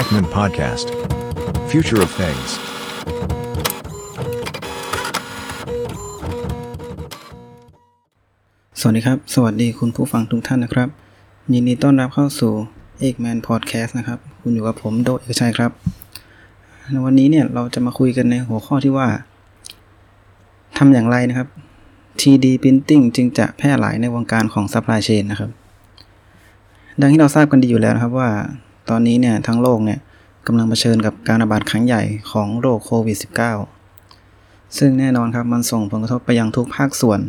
Ekman Podcast. Future of Things. สวัสดีครับ สวัสดีคุณผู้ฟังทุกท่านนะครับ ยินดีต้อนรับเข้าสู่ Eggman Podcast นะครับ คุณอยู่กับผมโดเอกชัยครับ ในวันนี้เนี่ยเราจะมาคุยกันในหัวข้อที่ว่าทำอย่างไรนะครับ 3D Printing จึงจะแพร่หลายในวงการของ Supply Chain นะครับ ดังที่เราทราบกันดีอยู่แล้วนะครับว่า ตอนนี้เนี่ยทั้งโลกเนี่ยกำลังเผชิญกับการระบาดครั้งใหญ่ของโรคโควิด -19 ซึ่งแน่นอนครับมันส่งผลกระทบไปยังทุกภาคส่วน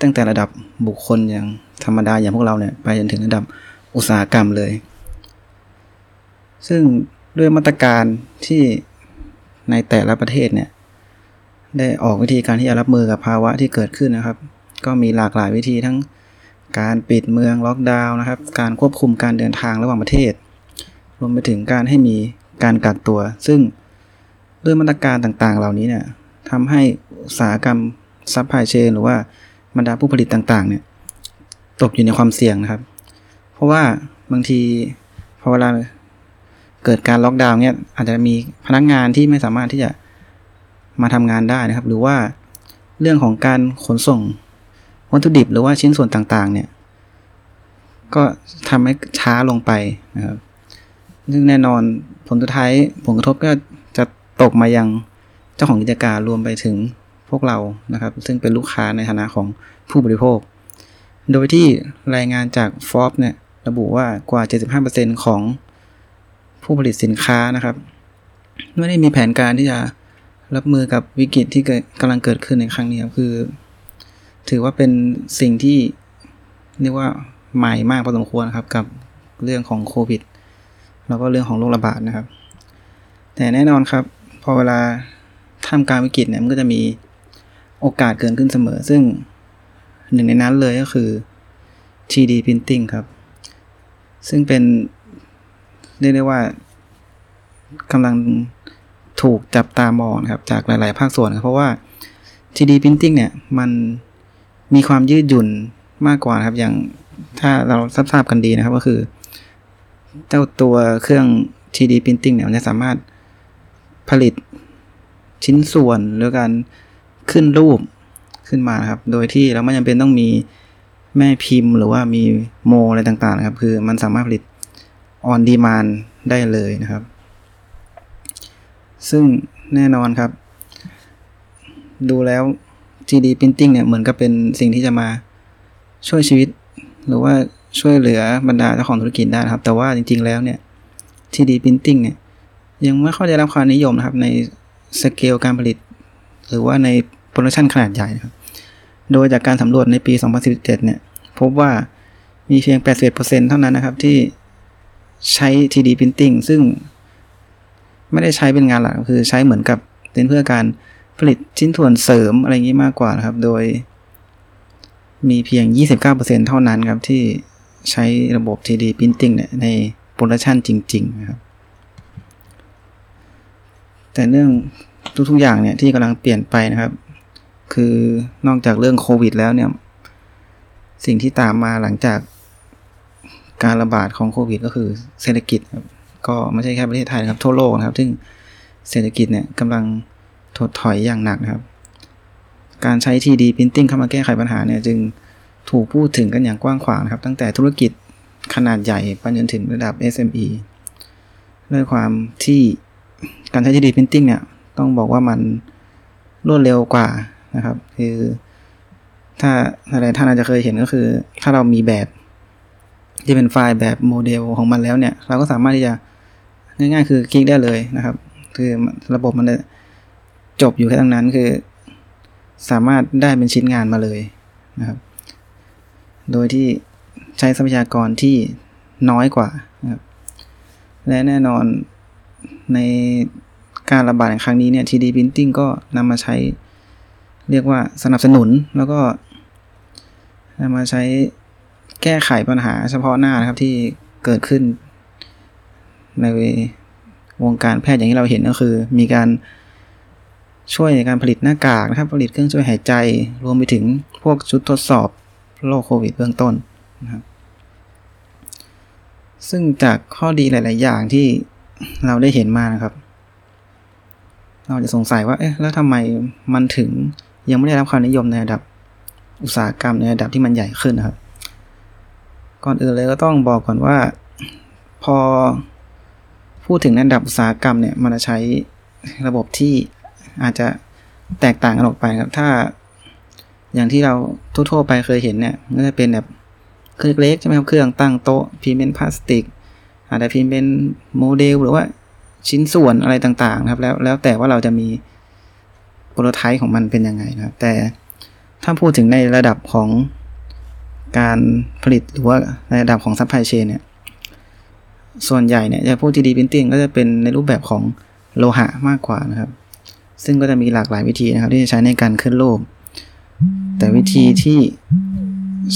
ตั้งแต่ระดับบุคคลอย่างธรรมดาอย่างพวกเราเนี่ยไปจนถึงระดับอุตสาหกรรมเลย ซึ่งด้วยมาตรการที่ในแต่ละประเทศเนี่ยได้ออกวิธีการที่จะรับมือกับภาวะที่เกิดขึ้นนะครับ ก็มีหลากหลายวิธีทั้งการปิดเมืองล็อกดาวน์นะครับ การควบคุมการเดินทางระหว่างประเทศ รวมไปถึงการให้มีการกักตัว ซึ่งด้วยมาตรการต่างๆ เหล่านี้เนี่ยทำให้อุตสาหกรรมซัพพลายเชนหรือว่าบรรดาผู้ผลิตต่างๆ เนี่ยตกอยู่ในความเสี่ยงนะครับ เพราะว่าบางทีพอเวลาเกิดการล็อกดาวน์เนี่ยอาจจะมีพนักงานที่ไม่สามารถที่จะมาทำงานได้นะครับ หรือว่าเรื่องของการขนส่งวัตถุดิบหรือว่าชิ้นส่วนต่างๆ เนี่ย ก็ทำให้ช้าลงไปนะครับ ซึ่งแน่นอนผลสุดท้ายผลกระทบก็จะตกมายังเจ้าของกิจการรวมไปถึงพวกเรานะครับ ซึ่งเป็นลูกค้าในฐานะของผู้บริโภค โดยที่รายงานจาก Forbes เนี่ยระบุว่ากว่า 75%ของผู้ผลิตสินค้านะครับไม่ได้มีแผนการที่จะรับมือกับวิกฤตที่กำลังเกิดขึ้นในครั้งนี้ครับคือ ถือว่าเป็นสิ่งที่เรียกว่าใหม่มากพอสมควรครับกับเรื่องของโควิด แล้วก็เรื่องของโรคระบาดนะครับ แต่แน่นอนครับ พอเวลาท่ามกลางวิกฤตเนี่ยมันก็จะมีโอกาสเกิดขึ้นเสมอ ซึ่งหนึ่งในนั้นเลยก็คือ 3D Printing ครับ ซึ่งเป็นเรียกได้ว่ากำลังถูกจับตามองนครับ จากหลาย ๆ ภาคส่วนเพราะว่า 3D Printing เนี่ย มันมีความยืดหยุ่นมากกว่าครับ อย่างถ้าเราทราบกันดีนะครับ ก็คือ เจ้าตัวเครื่อง 3D Printing เนี่ยจะสามารถผลิตชิ้นส่วนหรือการขึ้นรูปขึ้นมาครับ โดยที่เราไม่จำเป็นต้องมีแม่พิมพ์หรือว่ามีโมอะไรต่างๆ นะครับ คือมันสามารถผลิต on demand ได้เลยนะครับ ซึ่งแน่นอนครับ ดูแล้ว 3D Printing เนี่ยเหมือนกับเป็นสิ่งที่จะมาช่วยชีวิต หรือว่า ช่วยเหลือบรรดาเจ้าของธุรกิจได้นะครับ แต่ว่าจริง ๆ แล้วเนี่ย 3D Printing เนี่ยยังไม่ค่อยได้รับความนิยมนะครับในสเกลการผลิต หรือว่าในโปรดักชันขนาดใหญ่นะครับ โดยจากการสำรวจในปี 2017 เนี่ย พบว่ามีเพียง 81%เท่านั้นนะครับที่ใช้ 3D Printing ซึ่งไม่ได้ใช้เป็นงานหลักคือใช้เหมือนกับเป็นเพื่อการผลิตชิ้นส่วนเสริมอะไรอย่างนี้มากกว่านะครับ โดยมีเพียง 29%เท่านั้นครับที่ ใช้ระบบ 3D Printing เนี่ยในโปรดักชันจริง ๆ นะครับ แต่เรื่องทุกๆอย่างเนี่ยที่กำลังเปลี่ยนไปนะครับ คือนอกจากเรื่องโควิดแล้วเนี่ย สิ่งที่ตามมาหลังจากการระบาดของโควิด ก็คือเศรษฐกิจครับก็ไม่ใช่แค่ประเทศไทยนะครับ ทั่วโลกนะครับ ซึ่งเศรษฐกิจเนี่ยกำลังถดถอยอย่างหนักนะครับ การใช้ 3D Printing เข้ามาแก้ไขปัญหาเนี่ยจึง ถูกพูดถึงกันอย่างกว้างขวางนะครับ ตั้งแต่ธุรกิจขนาดใหญ่ไปจนถึงระดับ SME ด้วยความที่การใช้ 3D Printing เนี่ย ต้องบอกว่ามันรวดเร็วกว่านะครับ คือถ้าอะไรท่านอาจจะเคยเห็นก็คือ ถ้าเรามีแบบที่เป็นไฟล์แบบโมเดลของมันแล้วเนี่ย เราก็สามารถที่จะง่ายๆ คือคลิกได้เลยนะครับ คือระบบมันจบอยู่แค่ตรงนั้นคือ สามารถได้เป็นชิ้นงานมาเลยนะครับ โดยที่ใช้ทรัพยากรที่น้อยกว่าครับและแน่นอนในการระบาดในครั้งนี้เนี่ย 3D Printing ก็นำมาใช้เรียกว่าสนับสนุนแล้วก็นำมาใช้แก้ไขปัญหาเฉพาะหน้านะครับที่เกิดขึ้น ในวงการแพทย์อย่างที่เราเห็นก็คือ มีการช่วยในการผลิตหน้ากากนะครับ ผลิตเครื่องช่วยหายใจ รวมไปถึงพวกชุดทดสอบ โรคโควิดเบื้องต้นนะครับซึ่งจากข้อดีหลาย ๆ อย่างที่เราได้เห็นมานะครับ เราจะสงสัยว่า เอ๊ะ แล้วทำไมมันถึงยังไม่ได้รับความนิยมในระดับอุตสาหกรรมในระดับที่มันใหญ่ขึ้นนะครับ ก่อนอื่นเลยก็ต้องบอกก่อนว่า พอพูดถึงระดับอุตสาหกรรมเนี่ย มันจะใช้ระบบที่อาจจะแตกต่างกันออกไปครับ ถ้า อย่างที่เราทั่วๆไปเคยเห็นเนี่ยก็จะเป็นแบบเครื่องเล็กใช่ไหมครับ เครื่องตั้งโต๊ะพิมพ์เป็นพลาสติก อาจจะพิมพ์เป็นโมเดลหรือว่าชิ้นส่วนอะไรต่างๆครับ แล้วแล้วแต่ว่าเราจะมีโปรโตไทป์ของมันเป็นยังไงนะครับ แต่ถ้าพูดถึงในระดับของการผลิตหรือว่าในระดับของซัพพลายเชนเนี่ย ส่วนใหญ่เนี่ยจะพูด 3D Printing ก็จะเป็นในรูปแบบของโลหะมากกว่านะครับ ซึ่งก็จะมีหลากหลายวิธีนะครับ ที่จะใช้ในการขึ้นรูป แต่วิธีที่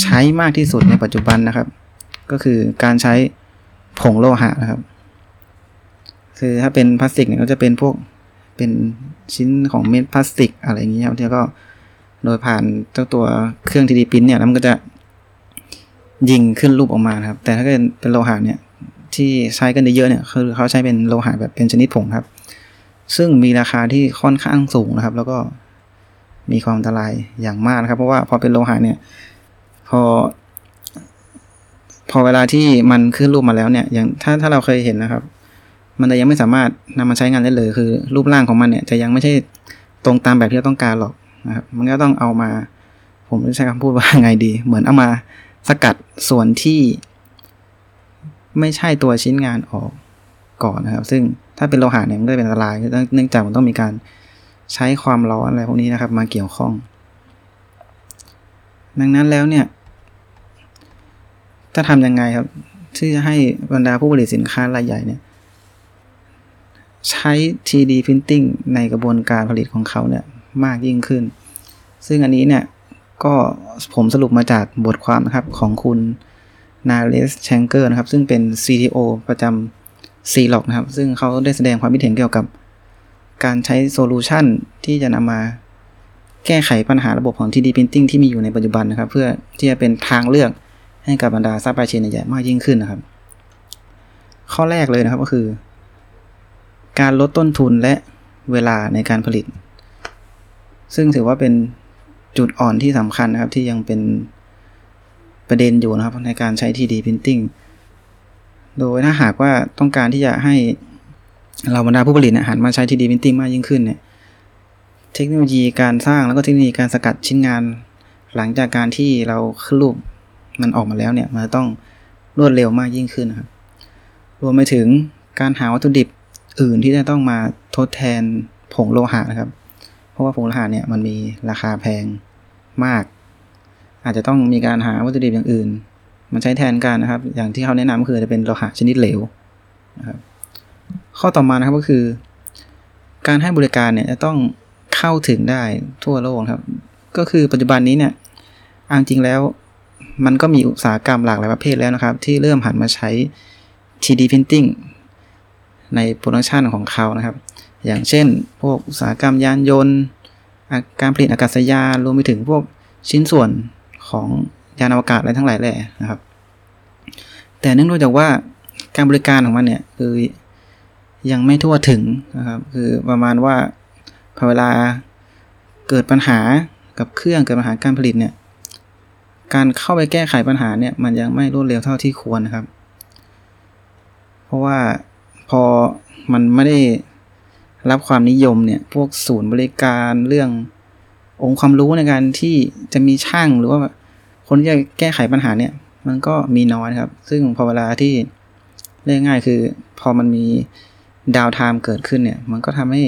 ใช้มากที่สุดในปัจจุบันนะครับ ก็คือการใช้ผงโลหะนะครับ คือถ้าเป็นพลาสติกเนี่ยก็จะเป็นพวกเป็นชิ้นของเม็ดพลาสติกอะไรอย่างนี้ครับที่ก็โดยผ่านเจ้าตัวเครื่อง 3D Print เนี่ยแล้วมันก็จะยิงขึ้นรูปออกมาครับ แต่ถ้าเกิดเป็นโลหะเนี่ยที่ใช้กันเยอะเนี่ยคือเขาใช้เป็นโลหะแบบเป็นชนิดผงครับ ซึ่งมีราคาที่ค่อนข้างสูงนะครับ แล้วก็ มีความอันตรายอย่างมากนะครับ เพราะว่าพอเป็นโลหะเนี่ย พอ พอเวลาที่มันขึ้นรูปมาแล้วเนี่ย อย่างถ้าถ้าเราเคยเห็นนะครับ มันจะยังไม่สามารถนำมาใช้งานได้เลย คือ รูปร่างของมันเนี่ย จะยังไม่ใช่ตรงตามแบบที่เราต้องการหรอกนะครับ มันก็ต้องเอามา ผมจะใช้คำพูดว่าไงดี เหมือนเอามาสกัดส่วนที่ไม่ใช่ตัวชิ้นงานออกก่อนนะครับ ซึ่งถ้าเป็นโลหะเนี่ยมันก็เป็นอันตรายเนื่องจากมันต้องมีการ ใช้ความร้อนอะไรพวกนี้นะครับ มาเกี่ยวข้อง ดังนั้นแล้วเนี่ยจะทำยังไงครับ ที่จะให้บรรดาผู้ผลิตสินค้ารายใหญ่เนี่ย ใช้ 3D Printing ในกระบวนการผลิตของเขาเนี่ย มากยิ่งขึ้น ซึ่งอันนี้เนี่ยก็ผมสรุปมาจากบทความนะครับของคุณนาเลสแชงเกอร์นะครับ ซึ่งเป็น CTO ประจำ c l o g นะครับ ซึ่งเขาได้แสดงความคิดเห็นเกี่ยวกับ การใช้โซลูชันที่จะนำมาแก้ไขปัญหาระบบของ 3D Printing ที่มีอยู่ในปัจจุบันนะครับ เพื่อที่จะเป็นทางเลือกให้กับบรรดาซัพพลายเชนใหญ่มากยิ่งขึ้นนะครับ ข้อแรกเลยนะครับก็คือ การลดต้นทุนและเวลาในการผลิต ซึ่งถือว่าเป็นจุดอ่อนที่สำคัญนะครับที่ยังเป็นประเด็นอยู่นะครับในการใช้ 3D Printing โดยถ้าหากว่าต้องการที่จะให้ เราบรรดาผู้ผลิตเนี่ยหันมาใช้ 3D Printing มากยิ่งขึ้นเนี่ยเทคโนโลยีการสร้างแล้วก็เทคโนโลยีการสกัดชิ้นงาน หลังจากการที่เราขึ้นรูปมันออกมาแล้วเนี่ยมันต้องรวดเร็วมากยิ่งขึ้นนะครับรวมไปถึงการหาวัตถุดิบอื่นที่จะต้องมาทดแทนผงโลหะนะครับ เพราะว่าผงโลหะเนี่ยมันมีราคาแพงมาก อาจจะต้องมีการหาวัตถุดิบอย่างอื่น มันใช้แทนกันนะครับ อย่างที่เขาแนะนำก็คือจะเป็นโลหะชนิดเหลวนะครับ ข้อต่อมานะครับก็คือ การให้บริการเนี่ยจะต้องเข้าถึงได้ทั่วโลกครับ ก็คือปัจจุบันนี้เนี่ยอจริงแล้วมันก็มีอุตสาหกรรมหลากหลายประเภทแล้วนะครับ ที่เริ่มหันมาใช้ 3D Printing ในโปรดักชันของเขานะครับ อย่างเช่น พวกอุตสาหกรรมยานยนต์ การผลิตอากาศยานรวมไปถึงพวกชิ้นส่วนของยานอวกาศอะไรทั้งหลายแหล่นะครับ แต่เนื่องจากว่าการบริการของมันเนี่ยคือ ยังไม่ทั่วถึงนะครับคือประมาณว่าพอเวลาเกิดปัญหากับเครื่องเกิดปัญหาการผลิตเนี่ยการเข้าไปแก้ไขปัญหาเนี่ยมันยังไม่รวดเร็วเท่าที่ควรนะครับ เพราะว่าพอมันไม่ได้รับความนิยมเนี่ยพวกศูนย์บริการเรื่ององค์ความรู้ในการที่จะมีช่างหรือว่าคนที่จะแก้ไขปัญหาเนี่ย มันก็มีน้อยครับ ซึ่งพอเวลาที่เรียกง่ายคือ พอมันมี ดาวไทม์เกิดขึ้นเนี่ย มันก็ทำให้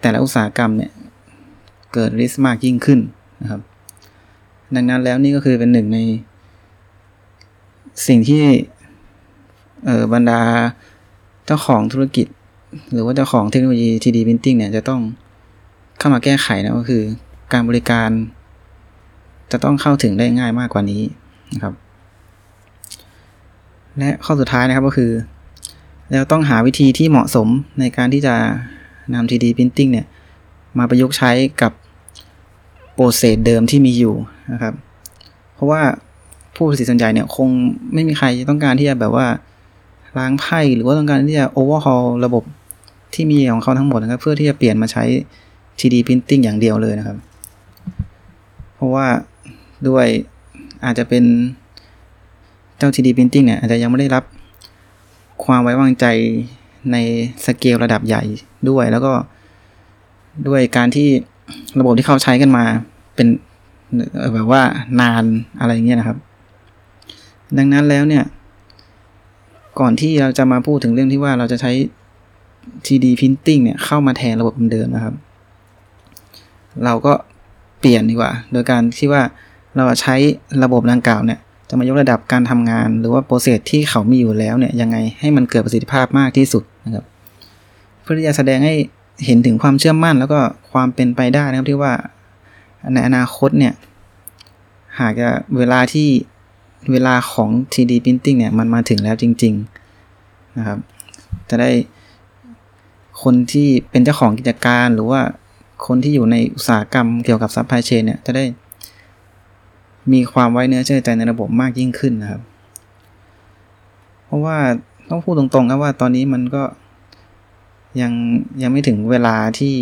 แต่ละอุตสาหกรรมเนี่ย เกิดริสมากยิ่งขึ้นนะครับ ดังนั้นแล้วนี่ก็คือเป็นหนึ่งใน สิ่งที่เออบรรดาเจ้าของธุรกิจ หรือว่าเจ้าของเทคโนโลยี 3D Printing เนี่ยจะต้องเข้ามาแก้ไขนะก็คือ การบริการ จะต้องเข้าถึงได้ง่ายมากกว่านี้นะครับ และข้อสุดท้ายนะครับก็คือ เราต้องหาวิธีที่เหมาะสมในการที่จะนำ 3D Printing เนี่ย มาประยุกต์ใช้กับโปรเซสเดิมที่มีอยู่นะครับ เพราะว่าผู้ผลิตส่วนใหญ่เนี่ย คงไม่มีใครต้องการที่จะแบบว่าล้างไพ่หรือว่าต้องการที่จะ overhaul ระบบที่มีของเขาทั้งหมดนะครับ เพื่อที่จะเปลี่ยนมาใช้ 3D printing อย่างเดียวเลยนะครับ เพราะว่าด้วยอาจจะเป็นเจ้า 3D printing เนี่ยอาจจะยังไม่ได้รับ ความไว้วางใจในสเกลระดับใหญ่ด้วย แล้วก็ด้วยการที่ระบบที่เขาใช้กันมาเป็นแบบว่านานอะไรเงี้ยนะครับ ดังนั้นแล้วเนี่ย ก่อนที่เราจะมาพูดถึงเรื่องที่ว่าเราจะใช้ 3D printing เนี่ยเข้ามาแทนระบบเดิมนะครับ เราก็เปลี่ยนดีกว่า โดยการที่ว่าเราใช้ระบบดังกล่าวเนี่ย จะมายกระดับการทำงาน หรือว่าโปรเซสที่เขามีอยู่แล้วเนี่ยยังไงให้มันเกิดประสิทธิภาพมากที่สุดนะครับ เพื่อที่จะแสดงให้เห็นถึงความเชื่อมั่น แล้วก็ความเป็นไปได้นะครับที่ว่าในอนาคตเนี่ยหากจะเวลาที่เวลาของ 3D printing เนี่ยมันมาถึงแล้วจริง ๆนะครับ จะได้คนที่เป็นเจ้าของกิจการหรือว่าคนที่อยู่ในอุตสาหกรรมเกี่ยวกับซัพพลายเชนเนี่ยจะได้ มีความไว้เนื้อเชื่อใจในระบบมากยิ่งขึ้นนะครับ เพราะว่าต้องพูดตรงๆครับว่าตอนนี้มันก็ยังยังไม่ถึงเวลาที่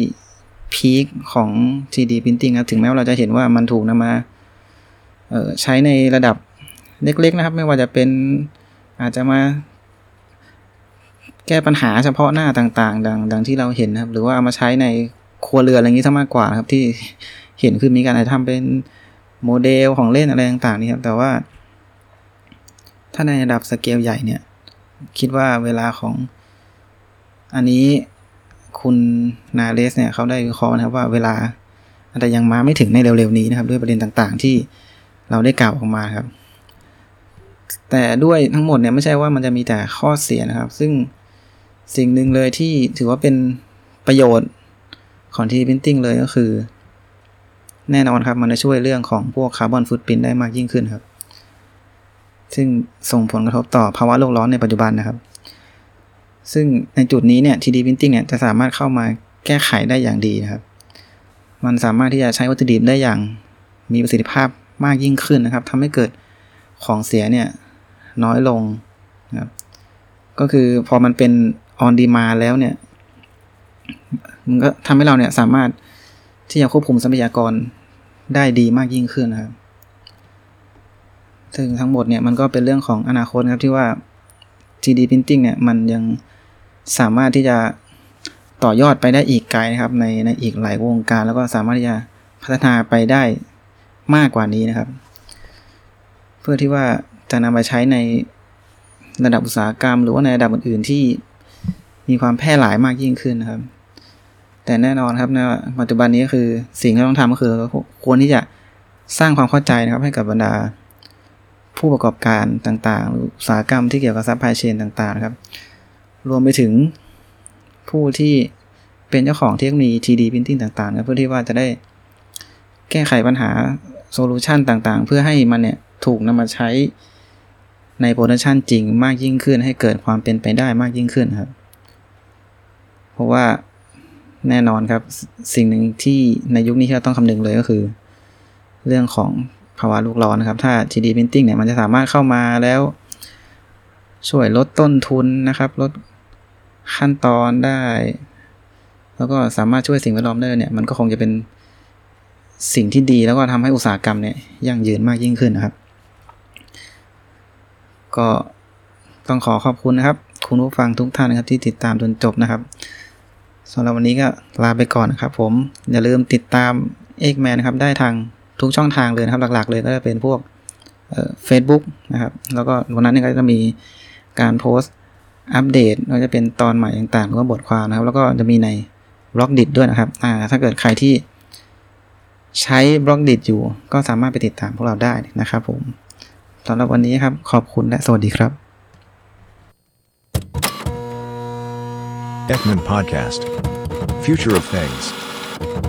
พีคของ 3D Printing ครับ ถึงแม้ว่าเราจะเห็นว่ามันถูกนำมาใช้ในระดับเล็ก ๆ นะครับ ไม่ว่าจะเป็นอาจจะมาแก้ปัญหาเฉพาะหน้าต่างๆ ดังดังที่เราเห็นนะครับ หรือว่าเอามาใช้ในครัวเรือนอะไรอย่างนี้ซะมากกว่าครับที่เห็นคือมีการทำเป็น โมเดลของเล่นอะไรต่างๆนี่ครับ แต่ว่า ถ้าในระดับสเกลใหญ่เนี่ย คิดว่าเวลาของ อันนี้คุณนาเลสเนี่ยเขาได้วิเคราะห์นะครับว่าเวลาอาจจะยังมาไม่ถึงในเร็วๆนี้นะครับ ด้วยประเด็นต่างๆ ที่เราได้กล่าวออกมาครับ แต่ด้วยทั้งหมดเนี่ยไม่ใช่ว่ามันจะมีแต่ข้อเสียนะครับ ซึ่งสิ่งหนึ่งเลยที่ถือว่าเป็นประโยชน์ของที่พิมพ์ติ้งเลยก็คือ แน่นอนครับ มันจะช่วยเรื่องของพวกคาร์บอนฟุตพินได้มากยิ่งขึ้นครับ ซึ่งส่งผลกระทบต่อภาวะโลกร้อนในปัจจุบันนะครับ ซึ่งในจุดนี้เนี่ย 3D Printing เนี่ยจะสามารถเข้ามาแก้ไขได้อย่างดีนะครับ มันสามารถที่จะใช้วัตถุดิบได้อย่างมีประสิทธิภาพมากยิ่งขึ้นนะครับทำให้เกิดของเสียเนี่ยน้อยลงนะครับก็คือพอมันเป็น on demand แล้วเนี่ย มันก็ทำให้เราเนี่ยสามารถที่จะควบคุมทรัพยากร ได้ดีมากยิ่งขึ้นนะครับซึ่งทั้งหมดเนี่ยมันก็เป็นเรื่องของอนาคตครับที่ว่า 3D printing เนี่ยมันยังสามารถที่จะต่อยอดไปได้อีกไกลนะครับ ในในอีกหลายวงการ แล้วก็สามารถที่จะพัฒนาไปได้มากกว่านี้นะครับ เพื่อที่ว่าจะนำไปใช้ในระดับอุตสาหกรรม หรือว่าในระดับอื่นๆที่มีความแพร่หลายมากยิ่งขึ้นนะครับ แต่แน่นอนครับในปัจจุบันนี้ก็คือสิ่งที่ต้องทำก็คือ ควรที่จะสร้างความเข้าใจนะครับให้กับบรรดา ผู้ประกอบการต่างๆหรืออุตสาหกรรมที่เกี่ยวกับซัพพลายเชนต่างๆครับ รวมไปถึงผู้ที่เป็นเจ้าของเทคโนโลยี 3D Printing ต่างๆนะเพื่อที่ว่าจะได้แก้ไขปัญหาโซลูชันต่างๆ เพื่อให้มันเนี่ยถูกนำมาใช้ในโปรดักชันจริงมากยิ่งขึ้น ให้เกิดความเป็นไปได้มากยิ่งขึ้นครับ เพราะว่า แน่นอนครับ สิ่งหนึ่งที่ในยุคนี้ที่เราต้องคำนึงเลยก็คือ เรื่องของภาวะโลกร้อนนะครับ ถ้า 3D Printing เนี่ยมันจะสามารถเข้ามาแล้ว ช่วยลดต้นทุนนะครับ ลดขั้นตอนได้ แล้วก็สามารถช่วยสิ่งแวดล้อมได้เนี่ย มันก็คงจะเป็นสิ่งที่ดีแล้วก็ทำให้อุตสาหกรรมเนี่ยยั่งยืนมากยิ่งขึ้นนะครับ ก็ต้องขอขอบคุณนะครับ คุณผู้ฟังทุกท่านนะครับที่ติดตามจนจบนะครับ สำหรับวันนี้ก็ลาไปก่อนนะครับผม อย่าลืมติดตามเอกแมนนะครับ ได้ทางทุกช่องทางเลยนะครับ หลักๆ เลยก็จะเป็นพวกเฟซบุ๊กนะครับ แล้วก็วันนั้นก็จะมีการโพสต์อัปเดตก็จะเป็นตอนใหม่ต่างๆหรือว่าบทความนะครับ แล้วก็จะมีใน Blockdit ด้วยนะครับอ่าถ้าเกิดใครที่ใช้ Blockdit อยู่ ก็สามารถไปติดตามพวกเราได้นะครับผมสำหรับวันนี้ครับขอบคุณและสวัสดีครับ Ekman Podcast. Future of Things.